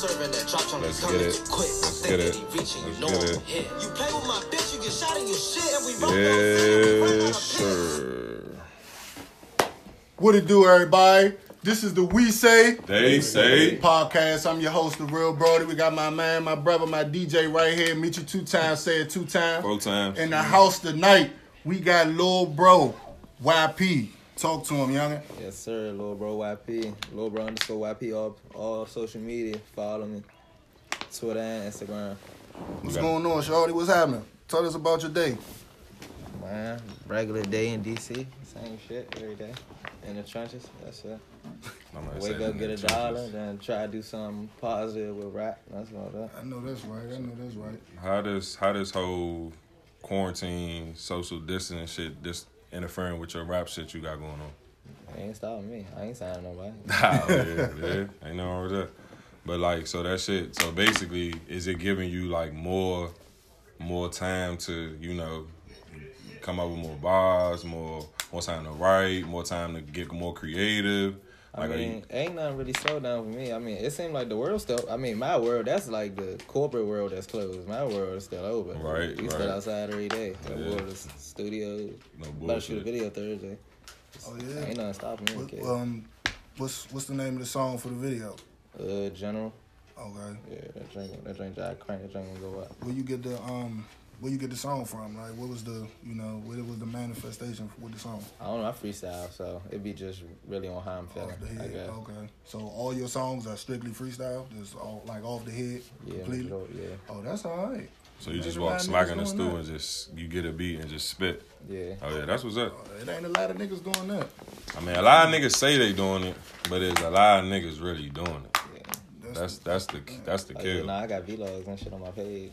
serving that drop trying Let's to come get in it. too quick. Let's Think get that it. he reaching, you Let's know get I'm it. You play with my bitch, you get shot in your shit. And we roll that Yes, sir. What it do, everybody? This is the We Say They say. podcast. I'm your host, the Real Brody. We got my man, my brother, my DJ right here. Meet you two times, say it two times. Four times. In the house tonight, we got Lil Bro, YP. Talk to him, youngin. Yes, sir. Little Bro YP. Little Bro underscore YP. All, all social media. Follow me. Twitter and Instagram. What's Okay. going on, Shorty? What's happening? Tell us about your day. Man, regular day in DC. Same shit every day. In the trenches. That's it. I'm Wake up, get a trenches. dollar, then try to do something positive with rap. That's about that. I know that's right. I know that's right. How does how this whole quarantine, social distancing shit, just interfering with your rap shit you got going on? It ain't stopping me. I ain't signing nobody. Nah, yeah, yeah, ain't no wrong with that. But like, so that shit. So basically, is it giving you like more, more time to you know, come up with more bars, more more time to write, more time to get more creative? I Like, mean, you, ain't nothing really slowed down for me. I mean, it seemed like the world still. I mean, my world that's like the corporate world that's closed. My world is still open. Right, We right. still outside every day. The Yeah. world is studio. no About to shoot a video Thursday. Oh yeah. Ain't nothing stopping me. What, um, what's what's the name of the song for the video? uh, general. Okay. Yeah, that drink, that drink, I crank, that drink gonna go up. Where you get the um, where you get the song from? Like, what was the you know, what was the manifestation with the song? I don't know. I freestyle, so it'd be just really on how I'm feeling. Off the I guess. Okay. So all your songs are strictly freestyle, just all like off the head, Yeah, completely. majority- yeah, Oh, that's all right. So you just walk lot of smack niggas in the stool that. and just you get a beat and just spit. yeah. Oh yeah, that's what's up. Oh, it ain't a lot of niggas doing that. I mean, a lot of niggas say they doing it, but it's a lot of niggas really doing it. yeah. That's that's the that's the Like, oh, yeah, kill. nah, I got vlogs and shit on my page.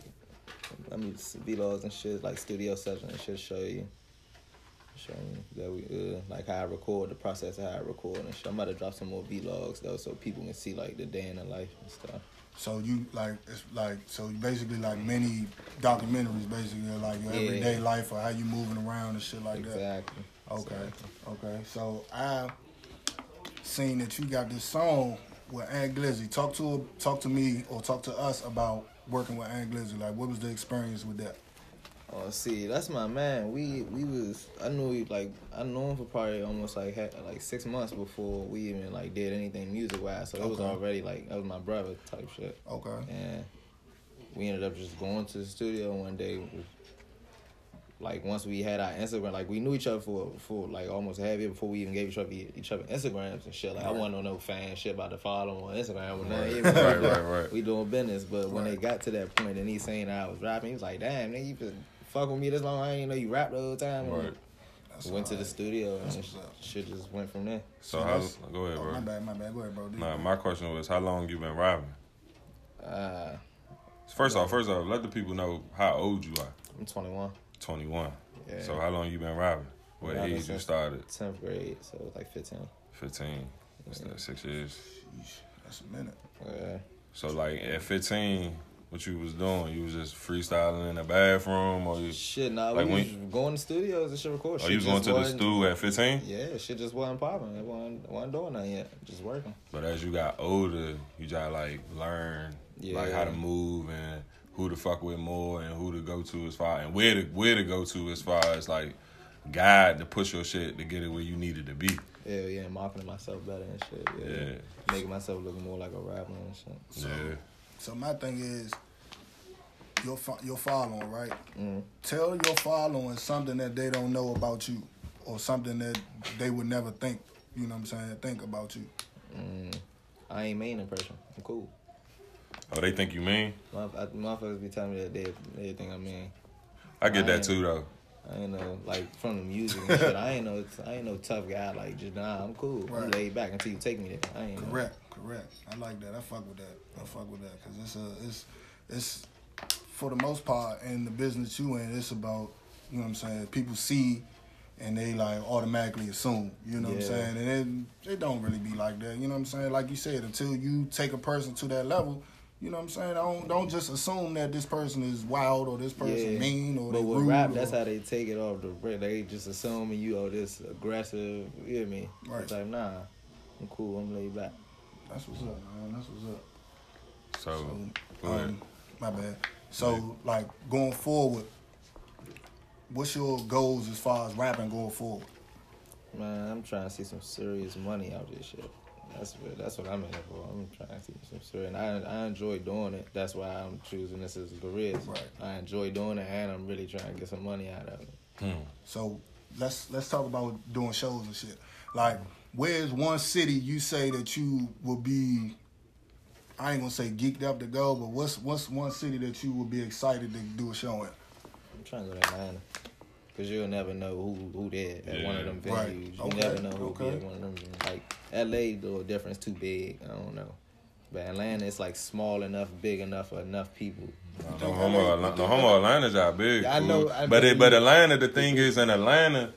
I mean, vlogs and shit like studio session and shit. Show you, show you that we uh, like how I record the process of how I record and shit. I'm about to drop some more vlogs though, so people can see like the day in the life and stuff. So you like it's like so basically like many documentaries, basically like your Yeah. everyday life or how you moving around and shit like that. exactly. Okay, okay. So I seen that you got this song with Ant Glizzy. Talk to talk to me or talk to us about working with Glizzy. Like, what was the experience with that? Oh, see, that's my man. We we was I knew he, like I knew him for probably almost like ha- like six months before we even like did anything music wise. So it was already like that was my brother type shit. Okay. And we ended up just going to the studio one day. Like once we had our Instagram, like we knew each other for for like almost half year before we even gave each other each other Instagrams and shit. Like I Right. wasn't on no fan shit about to follow on Instagram or nothing. Right, right, right, right. We doing business, but when they got to that point and he saying I was rapping, he was like, "Damn, nigga, you been fuck with me this long? I didn't know you rap the whole time." Right. That's Went to the studio and what's shit just went from there. So See, how? Go ahead, Oh, my bad, my bad. Go ahead, bro. Nah, my question was, how long you been rapping? Uh, First off, first off, let the people know how old you are. I'm 21, Twenty one. Yeah. So how long you been rapping? What Rapping age you since- started? 10th grade, so it was like 15. Fifteen. What's that? Six years. Sheesh, that's a minute. Yeah. So like at fifteen, what you was doing? You was just freestyling in the bathroom, or you? Shit, nah, Like we when- was going to studios and shit record. Or oh, Shit Oh, you was going just to the wasn't- stew at fifteen? Yeah, shit just wasn't popping. It wasn't, wasn't doing nothing yet. Just working. But as you got older, you just like learn like how to move and who to fuck with more and who to go to as far and where to where to go to as far as like guide to push your shit to get it where you needed to be. Yeah, yeah, marketing myself better and shit. Yeah. Yeah. Making myself look more like a rapper and shit. yeah. So my thing is, your fo- your following, right? Mm. Tell your following something that they don't know about you, or something that they would never think. You know what I'm saying? Think about you. Mm. I ain't main impression. I'm cool. Oh, they think you mean? Motherf- I- Motherfuckers be telling me that they, they think I mean. I get I that too though. I ain't know, like from the music and shit. I ain't know, I ain't no tough guy. Like just nah, I'm cool. I'm laid back until you take me there. I ain't know. Correct, correct. I like that. I fuck with that. I fuck with that because it's a it's it's for the most part in the business you in. It's about you know what I'm saying. People see and they like automatically assume. You know what I'm saying? And it, it don't really be like that. You know what I'm saying? Like you said, until you take a person to that level. You know what I'm saying? Don't don't just assume that this person is wild or this person Yeah. mean or But they with rude. rap, or, that's how they take it off the break. They just assuming you are this aggressive. You hear me? Right. It's like nah, I'm cool. I'm laid back. That's what's up, man. That's what's up. So, go ahead. Um, my bad. So, like going forward, what's your goals as far as rapping going forward? Man, I'm trying to see some serious money out of this shit. That's what, that's what I'm in it for. I'm trying to see some serious. And I I enjoy doing it. That's why I'm choosing this as a career. Right. I enjoy doing it, and I'm really trying to get some money out of it. Hmm. So let's let's talk about doing shows and shit. Like, where's one city you say that you will be? I ain't gonna say geeked up to go, but what's what's one city that you would be excited to do a show in? I'm trying to go to Atlanta. Cause you'll never know who who there at one of them Yeah. Right. venues. You Okay. never know who Okay. be at one of them. Like L.A. the difference too big. I don't know. But Atlanta, it's like small enough, big enough for enough people. No homo, Atla- no homo. Atlanta's out big. I know- I but know it, but Atlanta, the thing is, in Atlanta,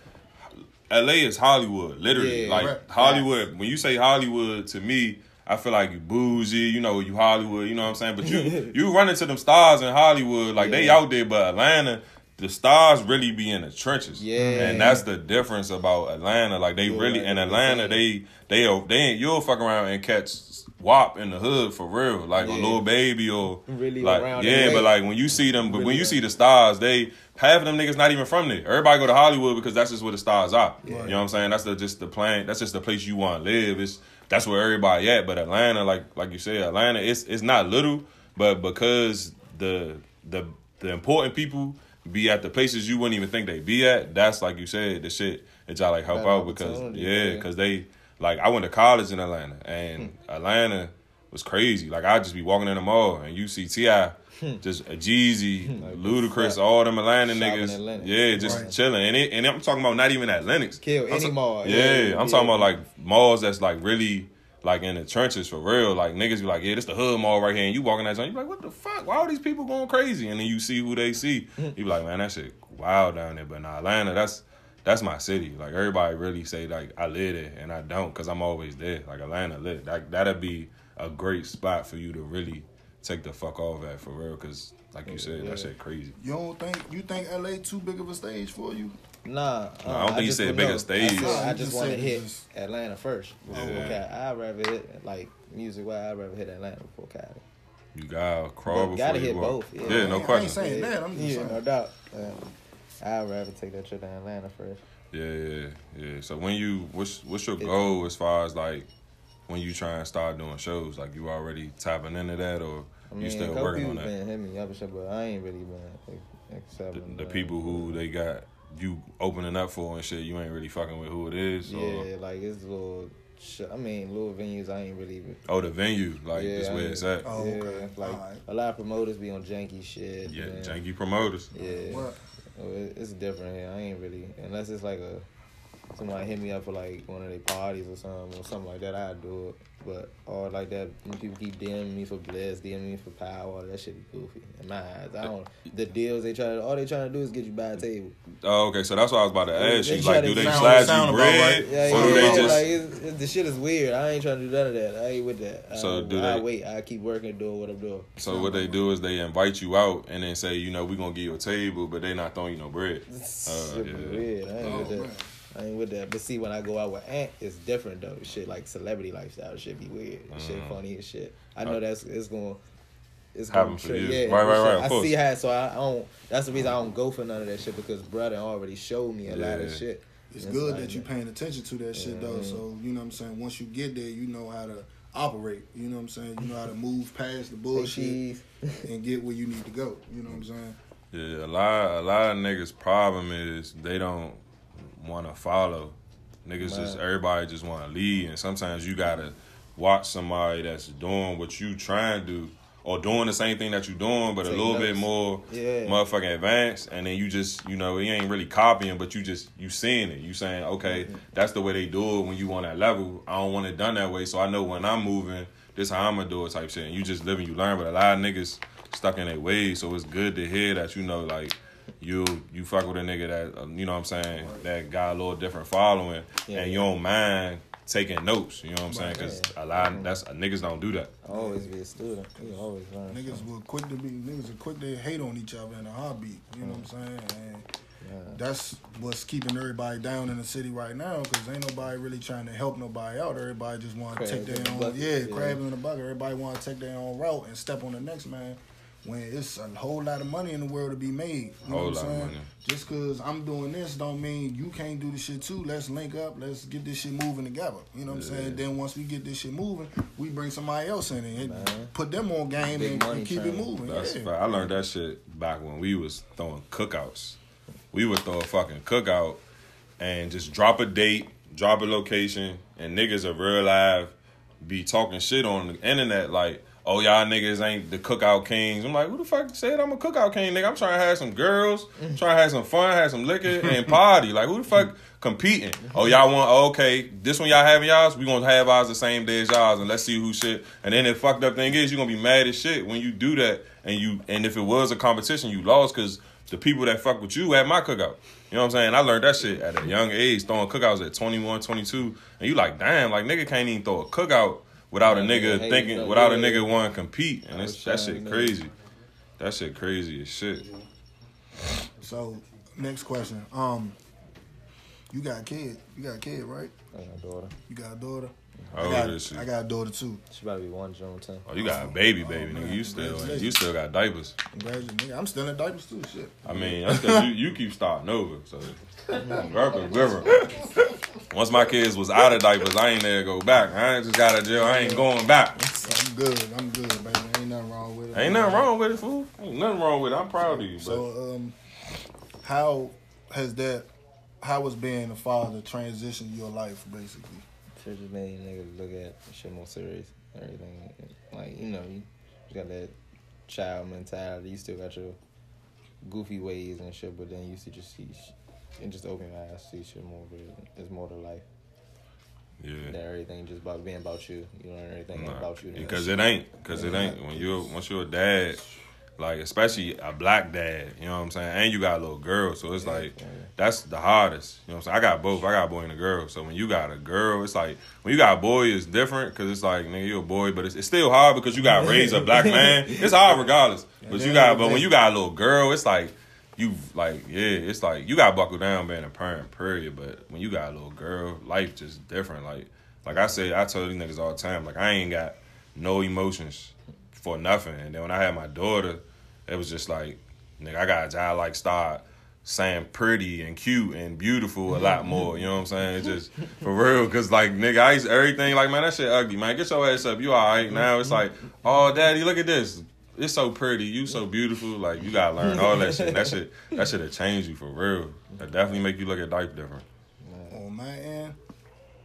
LA is Hollywood. Literally, Yeah, like right. Hollywood. When you say Hollywood, to me, I feel like you bougie. You know, you Hollywood. You know what I'm saying? But you you run into them stars in Hollywood, like they out there. But Atlanta. The stars really be in the trenches, Yeah. and that's the difference about Atlanta. Like they Yeah, really in Atlanta, they they they ain't you'll fuck around and catch Wop in the hood for real, like a little baby or Really like around yeah, but like when you see them, but when you around. see the stars, they half of them niggas not even from there. Everybody go to Hollywood because that's just where the stars are. You know what I'm saying? That's the just the plan. That's just the place you want to live. It's that's where everybody at. But Atlanta, like like you said, Atlanta, it's it's not little, but because the the the important people be at the places you wouldn't even think they be at. That's like you said, the shit that y'all like help Better out because opportunity, yeah, yeah. because they like I went to college in Atlanta and Hmm. Atlanta was crazy. Like I'd just be walking in the mall and you see Ti. Just a Jeezy, Ludacris, all them Atlanta Shopping niggas, at yeah, just Right. chilling. And it, and I'm talking about not even at Lenox. Kill I'm any ta- mall. Yeah, Yeah, I'm yeah. talking about like malls that's like really like in the trenches for real. Like niggas be like, yeah, this the hood mall right here, and you walking that joint, you be like, what the fuck? Why are these people going crazy? And then you see who they see, hmm. you be like, man, that shit wild down there. But nah, Atlanta, that's that's my city. Like everybody really say like I live there, and I don't because I'm always there. Like Atlanta lit. That that'd be a great spot for you to really take the fuck off at for real. Because like you said, Yeah. that shit crazy. You don't think you think LA too big of a stage for you? Nah, No, I don't think he just said would bigger know. stage. I, said, I just just want to hit just- Atlanta first before Yeah. Cali. I'd rather hit like music wise. I'd rather hit Atlanta before Cali. You gotta crawl But before gotta you hit walk. both, yeah. Yeah, no ain't- I ain't saying that. I'm just yeah, saying. no doubt. Uh, I'd rather take that trip to Atlanta first. Yeah, yeah, yeah. So when you what's what's your goal as far as like when you try and start doing shows? Like you already tapping into that or I mean, you still working on that? been hitting me up and shit, but I ain't really been like, The, the uh, people who they got you opening up for and shit, you ain't really fucking with who it is. Or, Yeah, like it's little. Sh- I mean, little venues. I ain't really. Even, Oh, the venue, like Yeah, this I where mean- it's at. Oh, yeah, okay. like Alright. a lot of promoters be on janky shit. yeah, man. janky promoters. Yeah. What? It's different here. I ain't really unless it's like a somebody hit me up for like one of their parties or something or something like that. I'd do it, but or like that when people keep DMing me for bliss, DMing me for power. That shit be goofy in my eyes. I don't. The deals they try to all they trying to do is get you by a table. Oh, okay. So that's what I was about to ask They you. try Like, to do they sound- slide sound you bread, right. Yeah, or do yeah, they yeah, just? like it's, it's, the shit is weird. I ain't trying to do none of that. I ain't with that. So I, do I they- wait. I keep working, doing what I'm doing. So what they do is they invite you out and then say, you know, we're gonna give you a table, but they not throwing you no bread. Uh, shit be yeah. weird. I ain't Oh, with that. man. I ain't with that. But see, when I go out with Ant, it's different though. Shit like celebrity lifestyle shit be weird. Shit mm. funny and shit. I know that's it's going. It's Happen going for tri- you. Yeah, Right, right, right, of I course. see how. So I, I don't. That's the reason I don't go for none of that shit because brother already showed me a lot of shit. It's That's good like that you paying attention to that shit though. So mm-hmm. you know what I'm saying. Once you get there, you know how to operate. You know what I'm saying. You know how to move past the bullshit and get where you need to go. You know what I'm mm. saying. Yeah, a lot a lot of niggas problem is they don't wanna follow. Niggas just everybody just wanna lead and sometimes you gotta watch somebody that's doing what you trying to do or doing the same thing that you're doing but a Take little bit more Yeah. motherfucking advanced and then you just you know you ain't really copying but you just you seeing it you saying okay Mm-hmm. that's the way they do it when you on that level i don't want it done that way so i know when i'm moving this how i'm gonna do it type shit and you just live and you learn but a lot of niggas stuck in their ways so it's good to hear that you know like you you fuck with a nigga that uh, you know what i'm saying that got a little different following Yeah. and you don't mind taking notes you know what i'm saying because a lot of, that's niggas don't do that Always be a student. You always learn. Niggas were quick to be niggas are quick to hate on each other in a heartbeat. You know what I'm saying? And That's what's keeping everybody down in the city right now because ain't nobody really trying to help nobody out. Everybody just want to take their own, bucket, yeah, yeah. crab in the bucket. Everybody want to take their own route and step on the next man. When it's a whole lot of money in the world to be made. You know Whole what lot I'm of saying? money. Just cause I'm doing this don't mean you can't do the shit too. Let's link up. Let's get this shit moving together. You know what I'm saying? Then once we get this shit moving, we bring somebody else in and Man. put them on game and, and keep it moving. That's yeah. fact. I learned that shit back when we was throwing cookouts. We would throw a fucking cookout and just drop a date, drop a location, and niggas are real live be talking shit on the internet like, oh y'all niggas ain't the cookout kings. I'm like, who the fuck said I'm a cookout king, nigga? I'm trying to have some girls, mm-hmm. trying to have some fun, have some liquor and party. Like who the fuck mm-hmm. competing? Mm-hmm. Oh y'all want oh, okay, this one y'all having y'all's, we gonna have ours the same day as y'all's and let's see who shit. And then the fucked up thing is you gonna be mad as shit when you do that and you and if it was a competition you lost because the people that fuck with you at my cookout. You know what I'm saying? I learned that shit at a young age, throwing cookouts at 21, 22. And you like, damn, like nigga can't even throw a cookout without a nigga thinking, no, without a nigga wanting to compete. And I it's, was that shit crazy. That shit crazy as shit. So, next question. Um, you got a kid. You got a kid, right? I got a daughter. You got a daughter. How I old got, is she? I got a daughter too. She about to be one June 10th. Oh, you got a baby, baby, man. nigga. You still, Congratulations. you still got diapers. Congratulations, nigga. I'm still in diapers too. Shit. I mean, that's because you, you keep starting over. So, Gurkha, Gurkha. Once my kids was out of diapers, I ain't there to go back. I ain't just got out of jail. I ain't going back. I'm good. I'm good, baby. Ain't nothing wrong with it. Ain't nothing wrong with it, fool. Ain't nothing wrong with it. I'm proud of you. But So, um, how has that? How has being a father transitioned your life, basically? Shit just made niggas look at shit more serious. Everything. Like, you know, you, got that child mentality. You still got your goofy ways and shit, but then you see just see and just open your eyes, see shit more real. There's more to life. yeah. That everything just about being about you. You learn everything Nah, about you. Because it ain't. Because it ain't. When you once you're a dad, like especially a black dad, you know what I'm saying, and you got a little girl, so it's like that's the hardest. You know what I'm saying? I got both. I got a boy and a girl. So when you got a girl, it's like when you got a boy, it's different because it's like nigga, you a boy, but it's, it's still hard because you got to raise a black man. It's hard regardless. But you got, but when you got a little girl, it's like. You like yeah, it's like you got to buckle down being a parent, period. But when you got a little girl, life just different. Like like I say, I tell these niggas all the time, like I ain't got no emotions for nothing. And then when I had my daughter, it was just like, nigga, I got to like start saying pretty and cute and beautiful a lot mm-hmm. more. You know what I'm saying? It's just for real, cause like nigga, I used everything like man, that shit ugly, man. Get your ass up. You all right now? It's like, mm-hmm. oh, daddy, look at this. It's so pretty. You so beautiful. Like you gotta learn all that shit. And that shit, that shit have changed you for real. That definitely make you look at life different. On my end,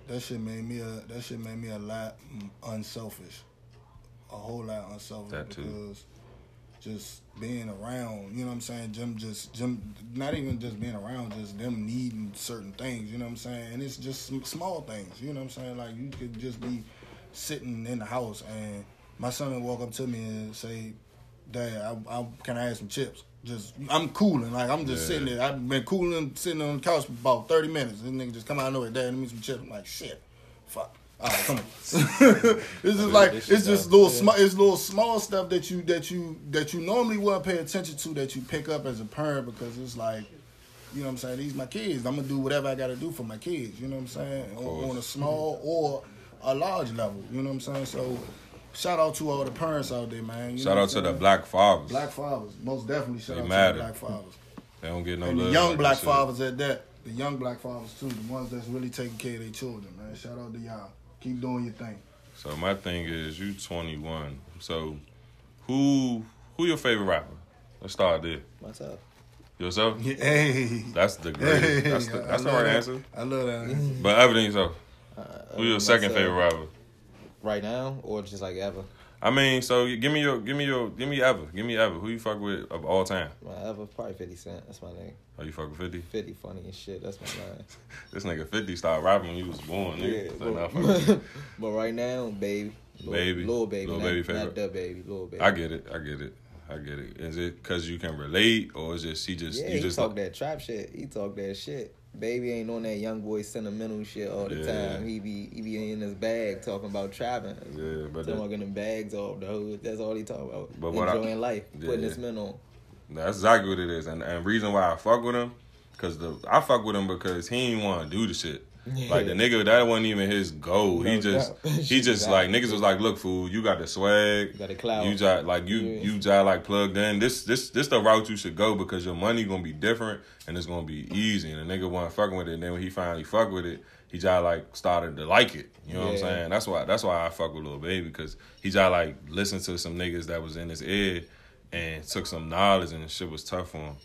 that shit made me a that shit made me a lot unselfish, a whole lot unselfish That too. because just being around, you know what I'm saying? Jim just Jim, not even just being around, just them needing certain things, you know what I'm saying? And it's just sm- small things, you know what I'm saying? Like you could just be sitting in the house and my son would walk up to me and say, "Dad, I, I can I have some chips?" Just I'm cooling, like I'm just Yeah. sitting there. I've been cooling, sitting on the couch for about thirty minutes. And this nigga just come out of nowhere, Dad, let me some chips. I'm like, shit, fuck. Right, come on. it's just like it's just little Yeah. small, it's little small stuff that you that you that you normally wouldn't pay attention to that you pick up as a parent because it's like, you know what I'm saying. These my kids. I'm gonna do whatever I got to do for my kids. You know what I'm saying. On, on a small or a large level. You know what I'm saying. So, shout out to all the parents out there, man. You Shout out to the black fathers. black fathers. Most definitely shout They out matter. to the black fathers They don't get no and the young like black fathers at that. The young black fathers too, the ones that's really taking care of their children, man. Shout out to y'all. Keep doing your thing. So my thing is, you 21. So who who your favorite rapper? Let's start there. Myself. Yourself? Hey, That's the greatest. That's the, that's the right that. answer. I love that answer. But everything so. Uh, Who your second favorite rapper? Right now, or just like ever? I mean, so give me your, give me your, give me ever, give me ever. Who you fuck with of all time? My ever probably Fifty Cent. That's my name. Oh, you fuck with 50? Fifty funny and shit. That's my line. This nigga 50 started rapping when you was born, nigga. Yeah, So but, fuck with you. but right now, baby, Lil, Baby. little baby, not, Baby not the baby, little baby. I get it. I get it. I get it. Is it because you can relate, or is it she just Yeah, you he just talk that trap shit. He talk that shit. Baby ain't on that young boy sentimental shit all the Yeah. time. He be he be in his bag talking about trapping. Yeah, but Talking about getting bags off the hood. That's all he talk about. But what I- Enjoying life, putting his men on. that's exactly what it is. And and reason why I fuck with him Cause the I fuck with him because he ain't want to do the shit. Like the nigga, that wasn't even his goal. he just, he just like niggas was like, look, fool, you got the swag, You got the clout. you just like you, Yeah. you just like plugged in. This, this, this the route you should go because your money gonna be different and it's gonna be easy. And the nigga wasn't fucking with it. And then when he finally fuck with it, he just like started to like it. You know what I'm saying? That's why, that's why I fuck with Lil Baby because he just like listened to some niggas that was in his ear and took some knowledge and shit was tough for him.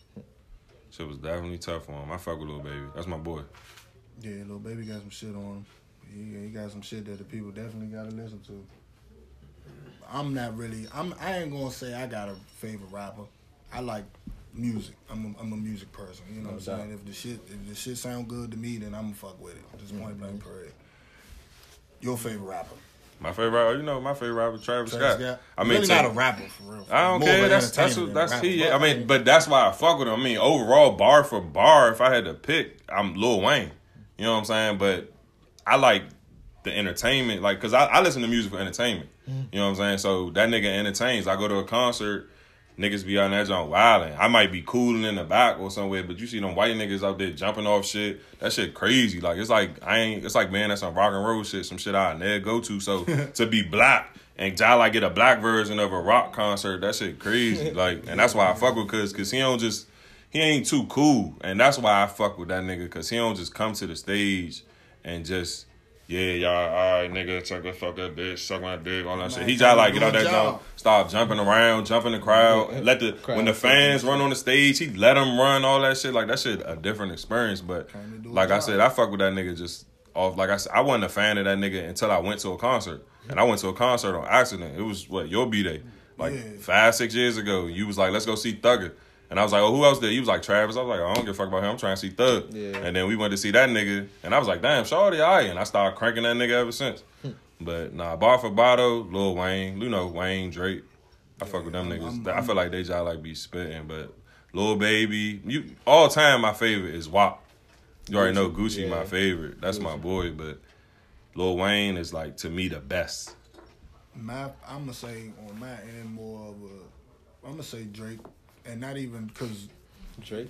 Shit was definitely tough for him. I fuck with Lil Baby. That's my boy. Yeah, Lil Baby got some shit on him. He, he got some shit that the people definitely gotta listen to. I'm not really. I'm. I ain't gonna say I got a favorite rapper. I like music. I'm. A, I'm a music person. You know what I'm doubt. saying? If the shit, if the shit sound good to me, then I'm gonna fuck with it. Just point mm-hmm. blank period. Your favorite rapper? My favorite rapper, you know, my favorite rapper, Travis, Travis Scott. Scott? I mean, really take- not a rapper for real. I don't care. That's that's what, that's rapper. he. I mean, but that's why I fuck with him. I mean, overall, bar for bar, if I had to pick, I'm Lil Wayne. You know what I'm saying? But I like the entertainment, like, cause I, I listen to music for entertainment. Mm-hmm. You know what I'm saying? So that nigga entertains. I go to a concert, niggas be on that joint wilding. I might be cooling in the back or somewhere, but you see them white niggas out there jumping off shit. That shit crazy. Like it's like I ain't. It's like man, that's some rock and roll shit. Some shit I never go to. So to be black and Jai like get a black version of a rock concert, that shit crazy. Like, and that's why I fuck with cause cause he don't just he ain't too cool, and that's why I fuck with that nigga cause he don't just come to the stage and just. Yeah, y'all, all right, nigga, suck a fuck that bitch, suck my dick, all that shit. He just like get out that jump, start jumping around, jumping the crowd. Let the Crowd when the fans run on the stage, he let them run all that shit. Like that shit a different experience. But like I said, I fuck with that nigga just off. Like I said, I wasn't a fan of that nigga until I went to a concert, and I went to a concert on accident. It was what your b day, like Yeah. five six years ago. You was like, let's go see Thugger. And I was like, oh, who else did? He was like, Travis. I was like, I don't give a fuck about him. I'm trying to see Thug. Yeah. And then we went to see that nigga. And I was like, damn, shorty, all right. And I started cranking that nigga ever since. Hmm. but nah, bar for bottle, Lil Wayne, you know, Wayne, Drake. I fuck with them I'm- niggas. I'm- I feel like they just like be spitting. But Lil Baby, you all time my favorite is Wop. You already know Gucci yeah. my favorite. That's my boy. But Lil Wayne is like to me the best. my I'm gonna say on my end more of a I'm gonna say Drake, and not even because Drake.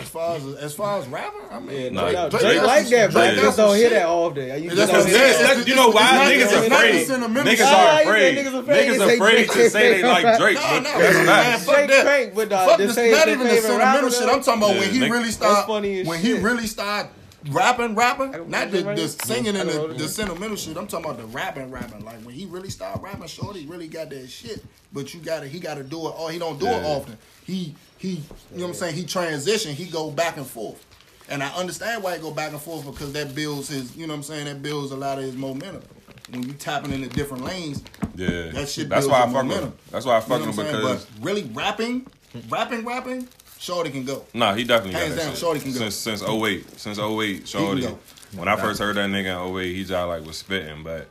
as far as as far as rapper, I mean Yeah, Nah, no doubt. Drake Drake, like that, but Drake I just don't hear shit. that often. You just That's don't what hear I'm that saying. often. That's- you know why It's not- niggas it's not afraid. the sentimental Niggas are you said afraid. niggas afraid to Niggas say afraid to say they like Drake. No, no, that's man, facts. fuck Drake that. crank, but, uh, Fuck this, not even the sentimental shit. I'm talking about when he really start when he really start rapping, rapping, don't- not the, the singing I and the, the sentimental shit. I'm talking about the rapping, rapping. Like when he really start rapping, Shorty really got that shit. But you got to he got to do it. Or he don't do it often. He he, you know what I'm saying. He transition. He go back and forth. And I understand why he go back and forth because that builds his, you know what I'm saying, that builds a lot of his momentum. When you tapping into different lanes, Yeah, that shit that's builds why I fuck with momentum. him. That's why I you know fuck with what him saying? because But really rapping, rapping, rapping, Shorty can go. nah, he definitely Hands got that down, shit. Shorty can go. since since 08. since 08, Shorty. go. When I first heard that nigga in 08, he just like was spitting, but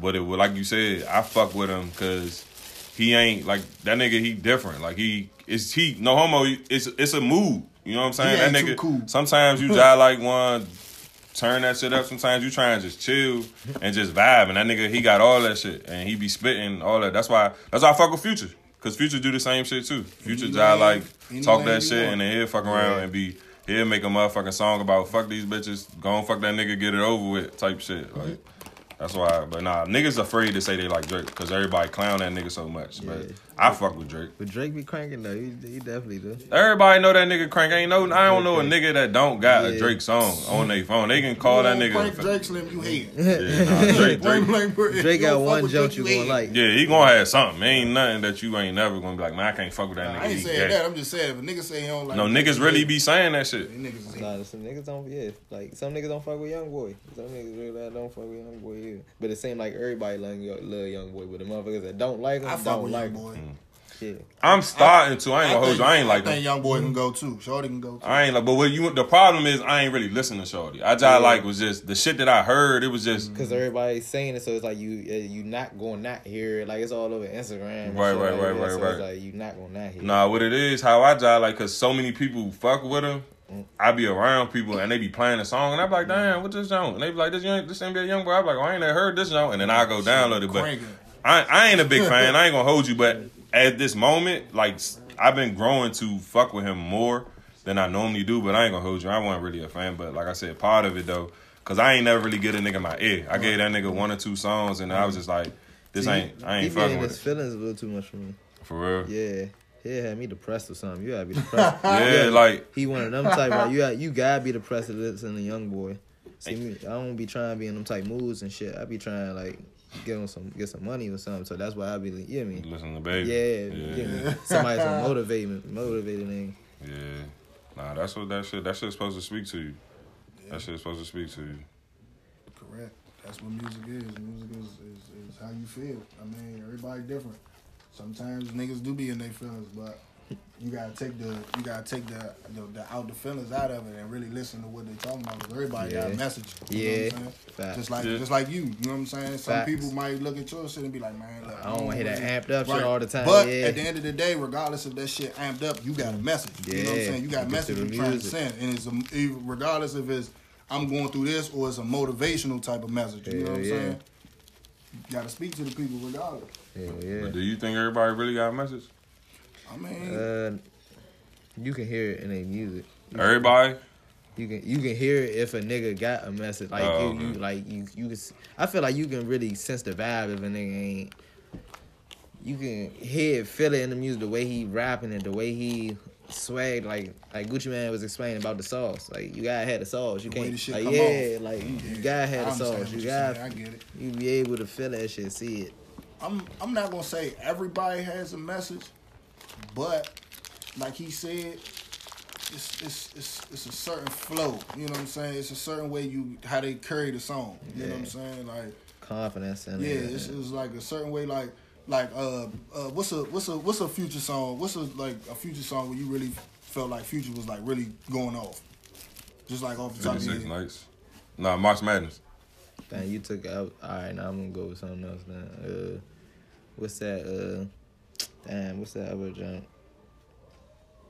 but it was like you said, I fuck with him because he ain't like that nigga. He different. Like he is he no homo. It's it's a mood. You know what I'm saying? He that ain't nigga. too cool. Sometimes you just like one. Turn that shit up. Sometimes you try and just chill and just vibe. And that nigga, he got all that shit, and he be spitting all that. That's why. That's why I fuck with Future, cause Future do the same shit too. Future just like any talk that shit, want. and then he'll fuck around and be he'll make a motherfucking song about fuck these bitches, go and fuck that nigga, get it over with type shit. Like that's why. But nah, niggas afraid to say they like Drake because everybody clown that nigga so much. But I fuck with Drake. But Drake be cranking though. He, he definitely do. Everybody know that nigga crank. Ain't no, I don't know a nigga that don't got a Drake song on their phone. They can call that You don't nigga. Prank Drake Slim, you hate. Yeah, nah, Drake, Drake. Drake got one joke Drake, you gonna like. Yeah, he gonna have something. Ain't nothing that you ain't never gonna be like, man, I can't fuck with that nigga. I ain't He saying gay." that. I'm just saying if a nigga say he don't like. No, niggas really hate. be saying that shit. Niggas. Nah, some niggas don't. Yeah, like some niggas don't fuck with YoungBoy. Some niggas really don't fuck with YoungBoy either. But it seems like everybody like yo- love YoungBoy. But the motherfuckers that don't like him I fuck don't with like young him. boy. Mm. Yeah. I'm starting to. I ain't gonna hold think, you. I ain't like I think him. YoungBoy can go too. Shorty can go too. I ain't like, but what you? The problem is, I ain't really listening to Shorty. I just like was just the shit that I heard. It was just Cause everybody's saying it, so it's like you uh, you not going not hear it. Like it's all over Instagram. and Right, shit right, like right, that, right, so right. It's like you not going not hear. it. Nah, what it is, how I jive, like, cause so many people fuck with him. I be around people and they be playing a song and I be like, damn, what this joint? And they be like, this young, this NBA YoungBoy. I be like, oh, I ain't never heard this joint. And then I go download it, but I, I ain't a big fan. I ain't gonna hold you, but at this moment, like, I've been growing to fuck with him more than I normally do. But I ain't gonna hold you. I wasn't really a fan. But like I said, part of it though, cause I ain't never really get a nigga my ear. I gave that nigga one or two songs, and I was just like, this See, ain't. I ain't fucking in with his it feelings a little too much for me. for real. Yeah, he had me depressed or something. You gotta be depressed. Yeah, like he one of them type. Right? You got you gotta be depressed to listen to YoungBoy. See me, I don't be trying to be in them type moods and shit. I be trying to like get on some get some money or something. So that's why I be like, yeah, me. listen to baby. Yeah, yeah, yeah. me. Somebody some motivating, motivated name. yeah. Nah, that's what that shit. That shit's supposed to speak to you. That shit's supposed to speak to you. Correct. That's what music is. Music is, is, is how you feel. I mean, everybody different. Sometimes niggas do be in their feelings, but you gotta take the you gotta take the, the, the out the feelings out of it and really listen to what they talking about. Cause everybody got a message. You Yeah. Know what I'm saying? Just like Yeah. just like you. You know what I'm saying? Some Facts. people might look at your shit and be like, man, look, I don't wanna hear that amped up shit all the time, But yeah. at the end of the day, regardless of that shit amped up, you got a message. You know what I'm saying? You got a message to you're trying to send, and it's a, regardless if it's I'm going through this or it's a motivational type of message. You know what I'm yeah. saying? You gotta speak to the people regardless. Hell But yeah. do you think everybody really got a message? I mean, Uh, you can hear it in their music. Everybody? You can you can hear it if a nigga got a message. Like Oh, you, you like you you can. s- I feel like you can really sense the vibe if a nigga ain't. You can hear it, feel it in the music, the way he rapping it, the way he swag. Like like Gucci Mane was explaining about the sauce. Like you gotta have the sauce. You The can't like yeah, like you, you gotta I have the sauce. You gotta. I get it. you be able to feel that shit, see it. I'm I'm not gonna say everybody has a message, but like he said, it's it's it's, it's a certain flow. You know what I'm saying? It's a certain way you how they carry the song. You know what I'm saying? Like Confidence in yeah, it. it's, it's like a certain way. Like like uh uh what's a what's a what's a future song? What's a like a future song where you really felt like Future was like really going off, just like off the top of your 56 head. nights. Nah, March Madness. Damn, you took out. All right, now I'm gonna go with something else. Then, uh, what's that? Uh, damn, what's that other jump?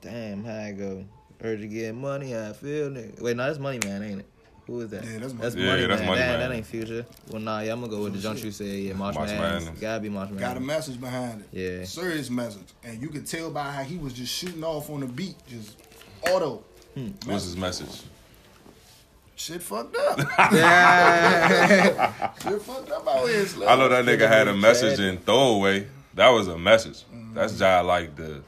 Damn, how I go? Urge to get money, I feel nigga. Wait, no, that's Money Man, ain't it? Who is that? Yeah, that's that's Money Man. Money Yeah, that's Man. Money Damn, Man. that ain't Future. Well, nah, yeah, I'm gonna go with the junk you said. Yeah, March, March Madness. Madness. Gotta be March Madness. Got a message behind it. Yeah. Serious message. And you could tell by how he was just shooting off on the beat, just auto. Hmm. What's his message? Shit fucked up. Yeah. Shit fucked up out here. I know that nigga had a message in throwaway. That was a message. Mm-hmm. That's just like the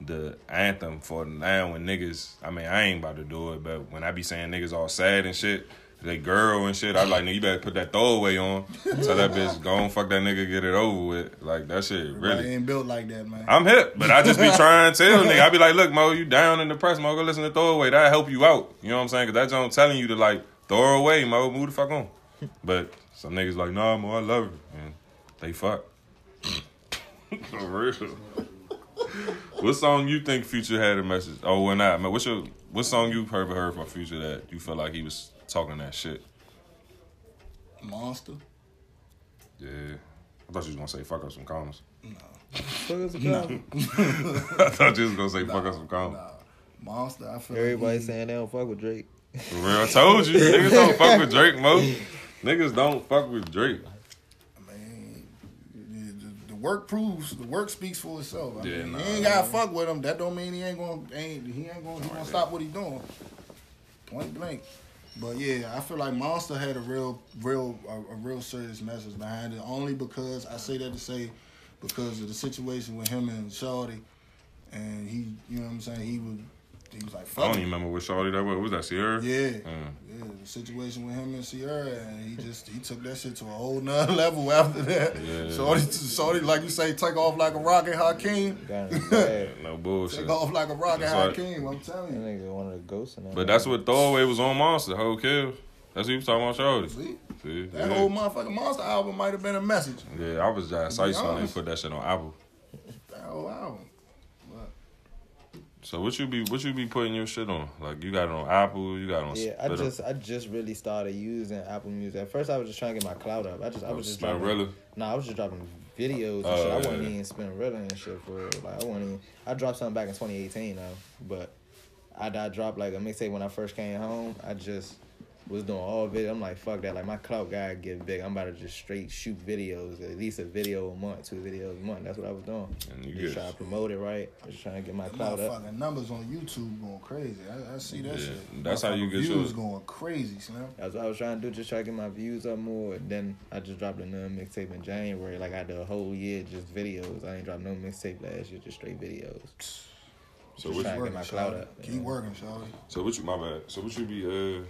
the anthem for now when niggas. I mean, I ain't about to do it, but when I be saying niggas all sad and shit, they girl and shit, I like nigga, you better put that throwaway on. so that bitch go and fuck that nigga, get it over with. Like that shit Everybody really. ain't built like that, man. I'm hip, but I just be trying to tell nigga. I be like, look, Mo, you down in the press, Mo, go listen to Throwaway. That'll help you out. You know what I'm saying? Cause that's what I'm telling you to like throw away, Mo, move the fuck on. But some niggas like, nah, Mo, I love her. And they fuck. For real. What song you think Future had a message? Oh, when I, man, what's your, what song you ever heard from Future that you felt like he was talking that shit? Monster. Yeah. I thought you was gonna say fuck up some commas. No. Fuck up some commas. I thought you was gonna say fuck up some commas. Nah. Monster, I feel Everybody like he, saying they don't fuck with Drake. For real, I told you, niggas don't fuck with Drake, Mo. Niggas don't fuck with Drake. I mean, the, the- the work proves, the work speaks for itself. I Yeah, mean, nah, he ain't gotta fuck with him. That don't mean he ain't gonna, ain't, he ain't gonna, he gonna stop what he doing. Point blank. But yeah, I feel like Monster had a real, real, a, a real serious message behind it. Only because I say that to say, because of the situation with him and Shawty, and he, you know what I'm saying, he was, he was like, I don't it. even remember what shorty that was. What was that Ciara? Yeah. Mm. Yeah, the situation with him and Ciara, and he just he took that shit to a whole nother level after that. Yeah. Shorty, Shorty, like you say, take off like a rocket, Hakeem. Got. No bullshit. Take off like a rocket, That's right. Hakeem. I'm telling That you. nigga one of the ghosts in that. But that's what Throwaway was on Monster, whole kill. That's what he was talking about shorty. See, See? that yeah. whole motherfucking Monster album might have been a message. yeah, I was just To be excited when they put that shit on Apple. That whole album. So what you be what you be putting your shit on? Like you got it on Apple, you got it on Yeah, I Up- just I just really started using Apple Music. At first, I was just trying to get my cloud up. I just I oh, was just dropping. Spinrilla? Nah, I was just dropping videos and Oh, shit. I yeah, wasn't even Spinrilla and shit for real. Like I wasn't even. I dropped something back in 2018 though, but I, I dropped like a mixtape when I first came home. I just was doing all video. I'm like, fuck that. Like my clout guy get big. I'm about to just straight shoot videos, at least a video a month, two videos a month. That's what I was doing. And you just trying to promote it right. Just trying to get my clout up. Motherfucking numbers on YouTube going crazy. I, I see that Yeah, shit. that's how you get views yours. going crazy, Slim. That's what I was trying to do, just try to get my views up more. Then I just dropped another mixtape in January. Like I did a whole year just videos. I ain't dropped no mixtape last year, just straight videos. So Just what? trying You, Working, my clout up. Keep yeah. working, Shawty. so what you? My bad. So what you be? Uh,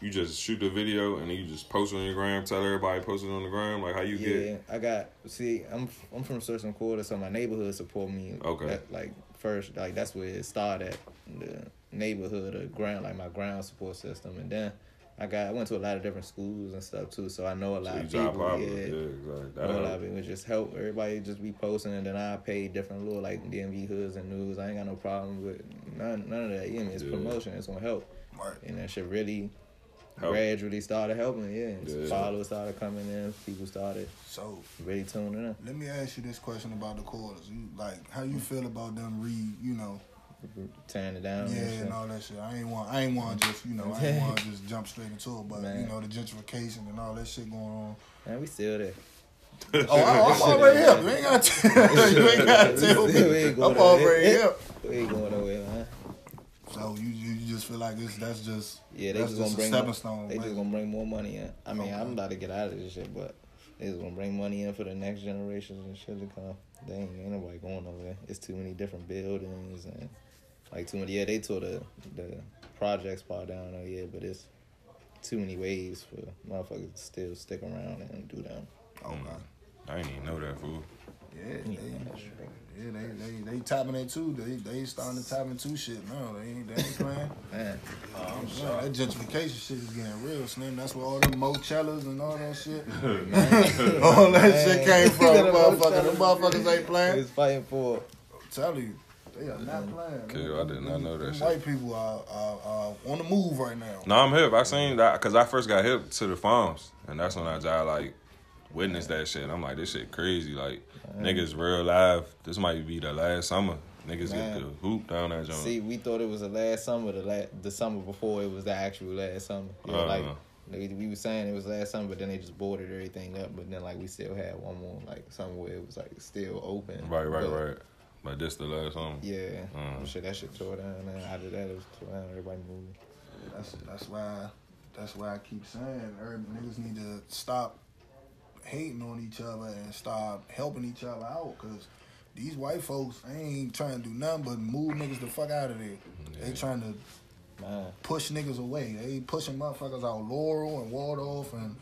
you just shoot the video and you just post it on your gram. Tell everybody post it on the gram. Like how you Yeah, get? Yeah, I got. See, I'm I'm from Sursum Corda, so my neighborhood support me. Okay. That, like first, like that's where it started. The neighborhood, the ground, like my ground support system, and then I got. I went to a lot of different schools and stuff too, so I know a lot So of people. Yeah. Yeah, exactly. That Know a lot of people just help everybody just be posting, and then I pay different little like DMV hoods and news. I ain't got no problem with none none of that. Yeah, it's Yeah. promotion. It's gonna help, Right. and that should really. Help. Gradually started helping, yeah. Yeah. Followers started coming in, people started So really tuning in. let me ask you this question about the quarters. You like how you feel about them re you know tearing it down. yeah and and all that shit. I ain't want I ain't want just you know I ain't want to just jump straight into it, but Man. you know the gentrification and all that shit going on. Man, we still there. Oh, I, I'm already here. You ain't got to. you ain't got to tell We me. going I'm already nowhere. here. We ain't going nowhere, man. So you, you you just feel like it's that's just Yeah, they that's just gonna a bring stepping more, stone. They right? just gonna bring more money in. I mean, Okay. I'm about to get out of this shit, but they just gonna bring money in for the next generations and shit to come. They ain't, ain't nobody going over there. It's too many different buildings and like too many. Yeah, they tore the the projects part down. Oh yeah, but it's too many ways for motherfuckers to still stick around and do them. Oh, okay. I ain't even know that fool. Yeah, they, yeah, they, they, they tapping into. They, they starting to tap into shit now. They ain't, they ain't playing. Man, oh, I'm sorry. That gentrification shit is getting real, Slim. That's where all them Mochellas and all that shit, all that shit came from. Man. Motherfucker, the motherfuckers ain't playing. it's fighting for. tell you, they are not playing. Okay, I did not know that Them shit. White people are, are, are on the move right now. No, I'm hip. I seen that because I first got hip to the farms, and that's when I just like witnessed that shit. I'm like, this shit crazy. Like niggas real live. This might be the last summer. Niggas Man. get the hoop down that joint. See, we thought it was the last summer, the la- the summer before it was the actual last summer. You know, like Uh-huh. they, we were saying it was last summer, but then they just boarded everything up. But then like we still had one more like somewhere it was like still open. right, right, But, right. But this the last summer. Yeah, Uh-huh. shit, that shit tore down. And after that, it was tore down. Everybody moved. That's that's why that's why I keep saying every niggas need to stop hating on each other and stop helping each other out because these white folks ain't trying to do nothing but move niggas the fuck out of there. They trying to Man, push niggas away. They pushing motherfuckers out Laurel and Waldorf and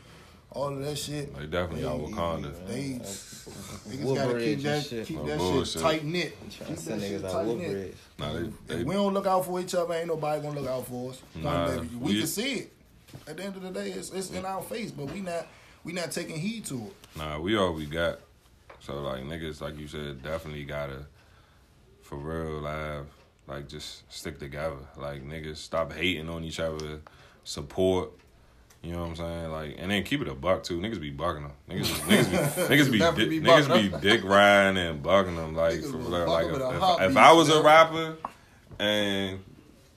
all of that shit. They definitely out Wakanda. They niggas gotta keep that shit. keep that bullshit. shit tight knit. Keep that shit tight knit. Nah, they, If we don't look out for each other, ain't nobody gonna look out for us. Nah, Nah. We, we- can see it. At the end of the day, it's, it's in our face, but we not we not taking heed to it. Nah, we all we got. So like niggas, like you said, definitely gotta for real live, like just stick together. Like niggas stop hating on each other, support. You know what I'm saying? Like and then keep it a buck too. Niggas be bucking them. Niggas, niggas be niggas be, di- be niggas be dick riding and bucking them. Like Niggas for real. Like if, if, if I was a rapper and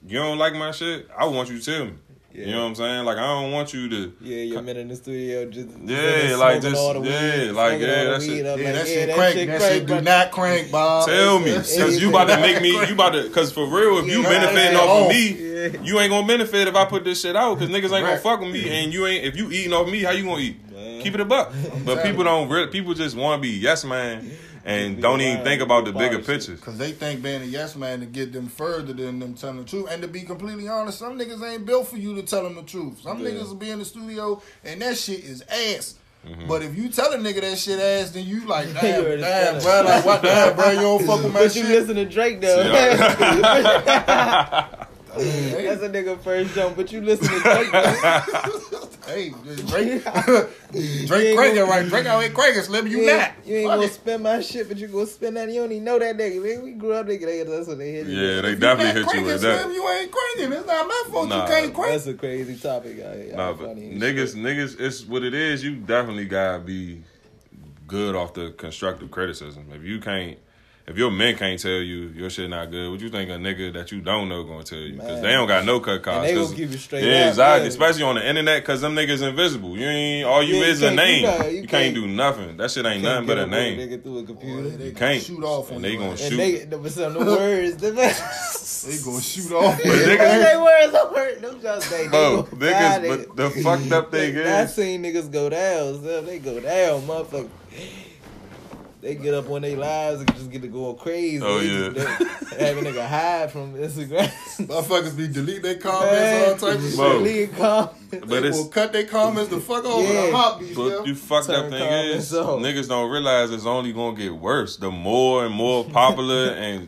you don't like my shit, I want you to tell me. You know what I'm saying? Like I don't want you to. Yeah, your man in the studio just Yeah, like, just- all the yeah, weed, like, yeah, all the that shit- weed. I'm Yeah, like, that yeah, shit that crank. shit That crank, shit do not crank, Bob. Tell me, cause you about to make me, you about to, cause for real, if you Yeah, benefiting off of me, Yeah. you ain't gonna benefit if I put this shit out, cause niggas ain't gonna fuck with me, and you ain't, if you eating off me, how you gonna eat? Man. Keep it a buck. But people don't, really, people just want to be yes man, and be don't even think about the bigger shit. picture. Cause they think being a yes man to get them further than them telling the truth. And to be completely honest, some niggas ain't built for you to tell them the truth. Some Yeah. niggas will be in the studio and that shit is ass. Mm-hmm. But if you tell a nigga that shit ass, then you like, damn, already damn, bro, like what, damn, bro, you don't fuck with my But you listen to Drake though. Hey, That's a nigga first jump, but you listen to Drake. Though. hey, Drake, Drake ain't cranking gonna- right. Drake out here cranking, Slim. You, You not. ain't, you ain't Fuck gonna it. spend my shit, but you gonna spend that. You don't even know that nigga. Man, we grew up nigga. That's what they hit. You. Yeah, they If you definitely not hit you cranking, with Slim, that. you ain't cranking. It's not my fault Nah. you can't crank. That's a crazy topic. I, Nah, but niggas, niggas, it's what it is. You definitely gotta be good off the constructive criticism. If you can't, if your men can't tell you your shit not good, what you think a nigga that you don't know gonna tell you? Because they don't got no cut cards. they gonna 'cause- keep it straight Yeah, up, exactly. yeah. Especially on the internet, cause them niggas invisible. You ain't all you Yeah, you is a can't do name. You, You can't, can't- do nothing. That shit ain't nothing but a up on name. nigga through a computer. They You can't. shoot off on and they your gonna ass. shoot. and they, the, some of the words, the They gonna shoot off. But niggas- they words don't hurt. Them just they, they Bro, niggas, fly, but the fucked up thing they, I seen niggas go down. So they go down, motherfucker. They get up on their lives and just get to go crazy. Oh, They yeah. just- they have a nigga hide from Instagram. Motherfuckers be delete their comments, Man, all types of shit. Delete comments. but They it's will cut their comments the fuck over Yeah. the hop beats, But yo. you fucked up Turn thing is, off. niggas don't realize it's only gonna get worse. The more and more popular and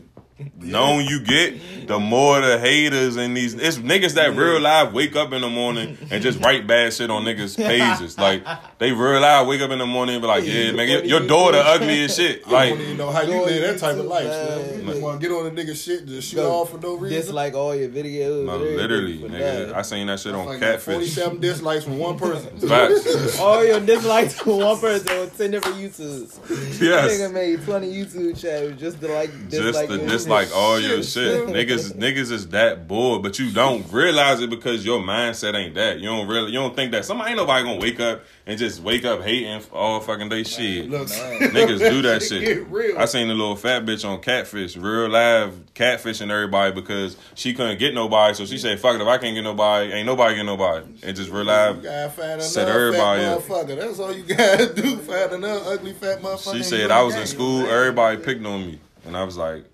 known you get, the more the haters and these it's niggas that real life wake up in the morning and just write bad shit on niggas pages. Like they real life wake up in the morning and be like, yeah, man, your, your daughter ugly as shit. I Like don't even know how you live that type of life. man. Slim. You just want to get on a nigga shit and just shoot Go off for no reason. Dislike all your videos. no, literally, nigga. nothing. I seen that shit on like got catfish. 47 dislikes from one person. Facts. all your dislikes from one person on ten different YouTubes. Yes. Nigga made twenty YouTube channels just to like just dislike to your dislike all your Shit, shit. niggas niggas is that bored, but you don't realize it because your mindset ain't that. You don't really you don't think that somebody ain't nobody gonna wake up and just wake up hating all fucking day shit. Look, Niggas do that Shit shit. real. I seen a little fat bitch on catfish, real live catfishing everybody because she couldn't get nobody, so she said, "Fuck it, if I can't get nobody, ain't nobody get nobody." And just real live. gotta find Set fat everybody up. motherfucker. That's all you gotta do. Find another ugly fat motherfucker. She said I was in game. school, everybody picked on me, and I was like,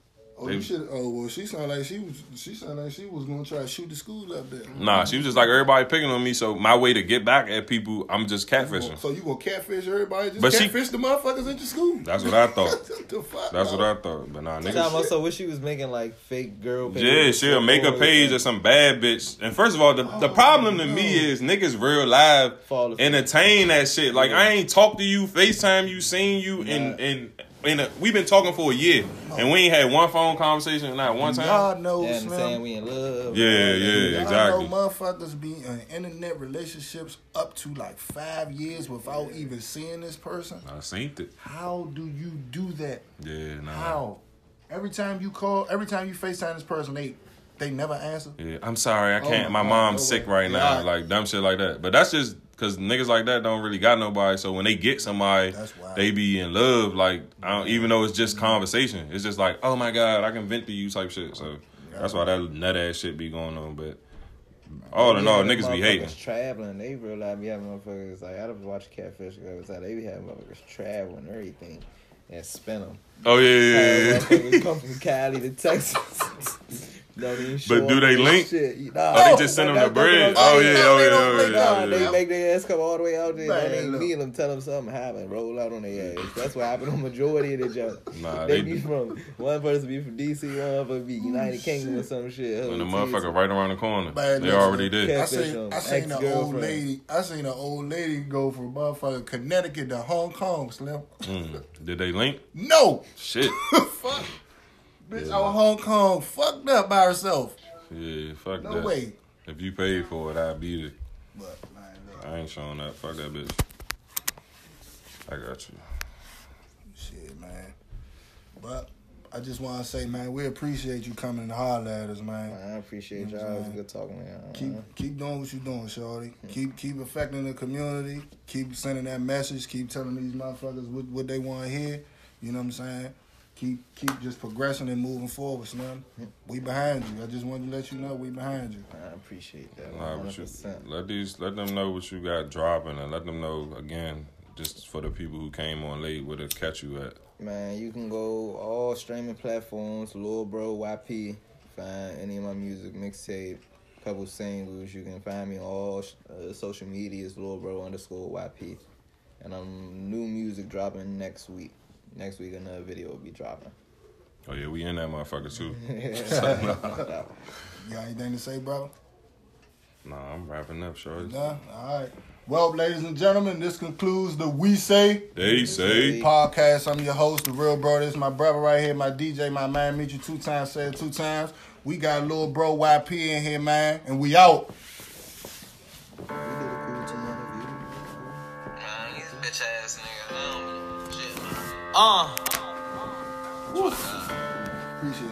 Oh, you should. Oh, well, she sounded like she was. She sounded like she was gonna try to shoot the school up there. "Nah." She was just like everybody picking on me, so my way to get back at people, I'm just catfishing. So you gonna catfish everybody? Just But she- catfish the motherfuckers at your school. That's what I thought. The fuck, That's bro? what I thought. But nah, Time niggas. also wish she was making like fake girl pages. Yeah, she'll make a page of some bad bitch. And first of all, the, the oh, problem to me is niggas real live Fall asleep. entertain that shit. Like I ain't talk to you, FaceTime you, seen you, and and and we've been talking for a year, and we ain't had one phone conversation, not one time. Y'all know, And Slim. saying we in love. Yeah, yeah, Y'all exactly. know motherfuckers be in internet relationships up to like five years without even seeing this person. I seen it. How do you do that? Yeah, nah. How? Every time you call, every time you FaceTime this person, they they never answer. Yeah, I'm sorry, I Oh can't. my my mom's no sick oh. right Yeah, now, like dumb shit like that. But that's just because niggas like that don't really got nobody. So when they get somebody, they be in love. Like even though it's just conversation, it's just like, oh my god, I can vent to you type shit. So that's why that nut ass shit be going on. But all in all, niggas be hating. Traveling, they real life be having motherfuckers like I was watching Catfish the other time. They be having motherfuckers traveling and everything and spin them. Oh yeah, yeah, yeah, yeah. Come from Cali to Texas. Don't even show But do they link? Shit. Nah, Oh, they just send them the that's- that's bread. what I'm Oh yeah, oh yeah, don't oh yeah, oh, Nah, they make their ass come all the way out there. Man, Don't even look. meet them. Tell them something happened. Roll out on their ass. That's what happened on majority of the jump. Nah, they, they be do. from one person be from DC, one person be United Kingdom or some shit. When the motherfucker right around the corner, Man, they already did. I seen. I seen an old lady. I seen an old lady go from motherfucking Connecticut to Hong Kong. Slim. Mm. Did they link? No, Shit. fuck, bitch, out Hong Kong, fucked up by herself. Yeah, fuck No that. No way. If you paid for it, I'd beat it. But man, look, I ain't showing up. Fuck that bitch. I got you. shit, man. But I just want to say, man, we appreciate you coming and holler at us, man. I appreciate y'all. It was good talking to y'all. Keep keep doing what you're doing, shorty. Hmm. Keep keep affecting the community. Keep sending that message. Keep telling these motherfuckers what, what they want to hear. You know what I'm saying? Keep keep just progressing and moving forward, Slim. We behind you. I just wanted to let you know we behind you. I appreciate that. Nah, but you, let these let them know what you got dropping and let them know again, just for the people who came on late where to catch you at. Man, you can go all streaming platforms, Lil Bro YP. Find any of my music, mixtape, couple singles. You can find me on all uh, social medias, Lil Bro underscore YP. And I'm new music dropping next week. Next week, another video will be dropping. Oh yeah, we in that motherfucker too. You got anything to say, brother? Nah, I'm wrapping up, shorty. Nah? All right. Well, ladies and gentlemen, this concludes the We Say They say podcast. I'm your host, the real bro. This is my brother right here, my DJ, my man. Meet you two times, say it two times. We got little bro YP in here, man, and we out. Uh. Appreciate it.